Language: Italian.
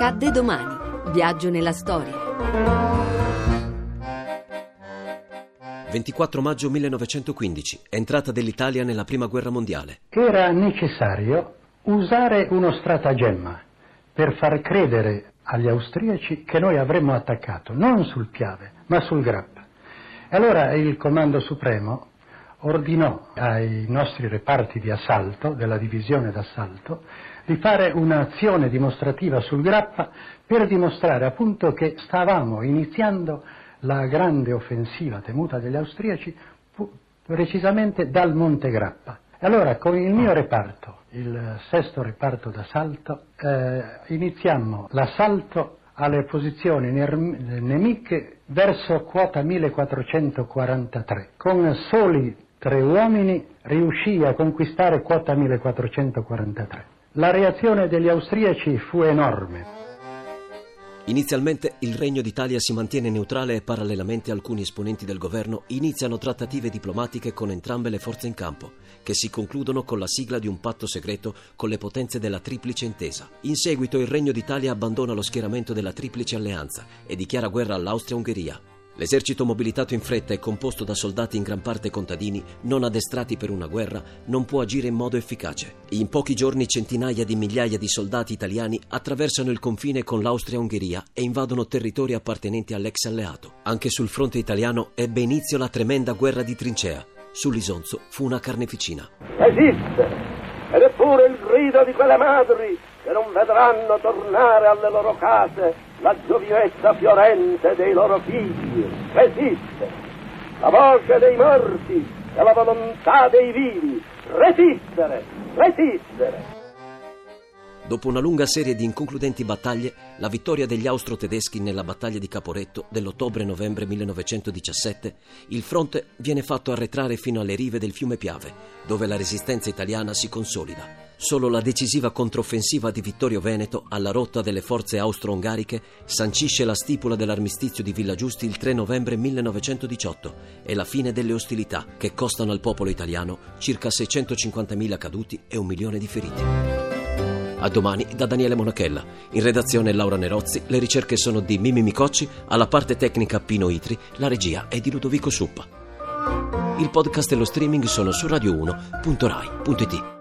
Accadde domani. Viaggio nella storia. 24 maggio 1915, entrata dell'Italia nella Prima Guerra Mondiale. Era necessario usare uno stratagemma per far credere agli austriaci che noi avremmo attaccato, non sul Piave, ma sul Grappa. E allora il Comando Supremo ordinò ai nostri reparti di assalto, della divisione d'assalto, di fare un'azione dimostrativa sul Grappa per dimostrare appunto che stavamo iniziando la grande offensiva temuta dagli austriaci precisamente dal Monte Grappa. Allora con il mio reparto, il sesto reparto d'assalto, eh, iniziammo l'assalto alle posizioni nemiche verso quota 1443. Con soli tre uomini riuscì a conquistare quota 1443. La reazione degli austriaci fu enorme. Inizialmente il Regno d'Italia si mantiene neutrale e parallelamente alcuni esponenti del governo iniziano trattative diplomatiche con entrambe le forze in campo, che si concludono con la sigla di un patto segreto con le potenze della Triplice Intesa. In seguito il Regno d'Italia abbandona lo schieramento della Triplice Alleanza e dichiara guerra all'Austria-Ungheria. L'esercito mobilitato in fretta e composto da soldati in gran parte contadini, non addestrati per una guerra, non può agire in modo efficace. In pochi giorni centinaia di migliaia di soldati italiani attraversano il confine con l'Austria-Ungheria e invadono territori appartenenti all'ex alleato. Anche sul fronte italiano ebbe inizio la tremenda guerra di trincea. Sull'Isonzo fu una carneficina. Esiste! Ed è pure il grido di quelle madri che non vedranno tornare alle loro case la giovinezza fiorente dei loro figli resiste. La voce dei morti e la volontà dei vivi. Resistere, resistere. Dopo una lunga serie di inconcludenti battaglie, la vittoria degli austro-tedeschi nella battaglia di Caporetto dell'ottobre-novembre 1917, il fronte viene fatto arretrare fino alle rive del fiume Piave, dove la resistenza italiana si consolida. Solo la decisiva controffensiva di Vittorio Veneto alla rotta delle forze austro-ungariche sancisce la stipula dell'armistizio di Villa Giusti il 3 novembre 1918 e la fine delle ostilità che costano al popolo italiano circa 650.000 caduti e un milione di feriti. A domani da Daniele Monachella. In redazione Laura Nerozzi, le ricerche sono di Mimi Micocci, alla parte tecnica Pino Itri, la regia è di Ludovico Suppa. Il podcast e lo streaming sono su radio1.rai.it.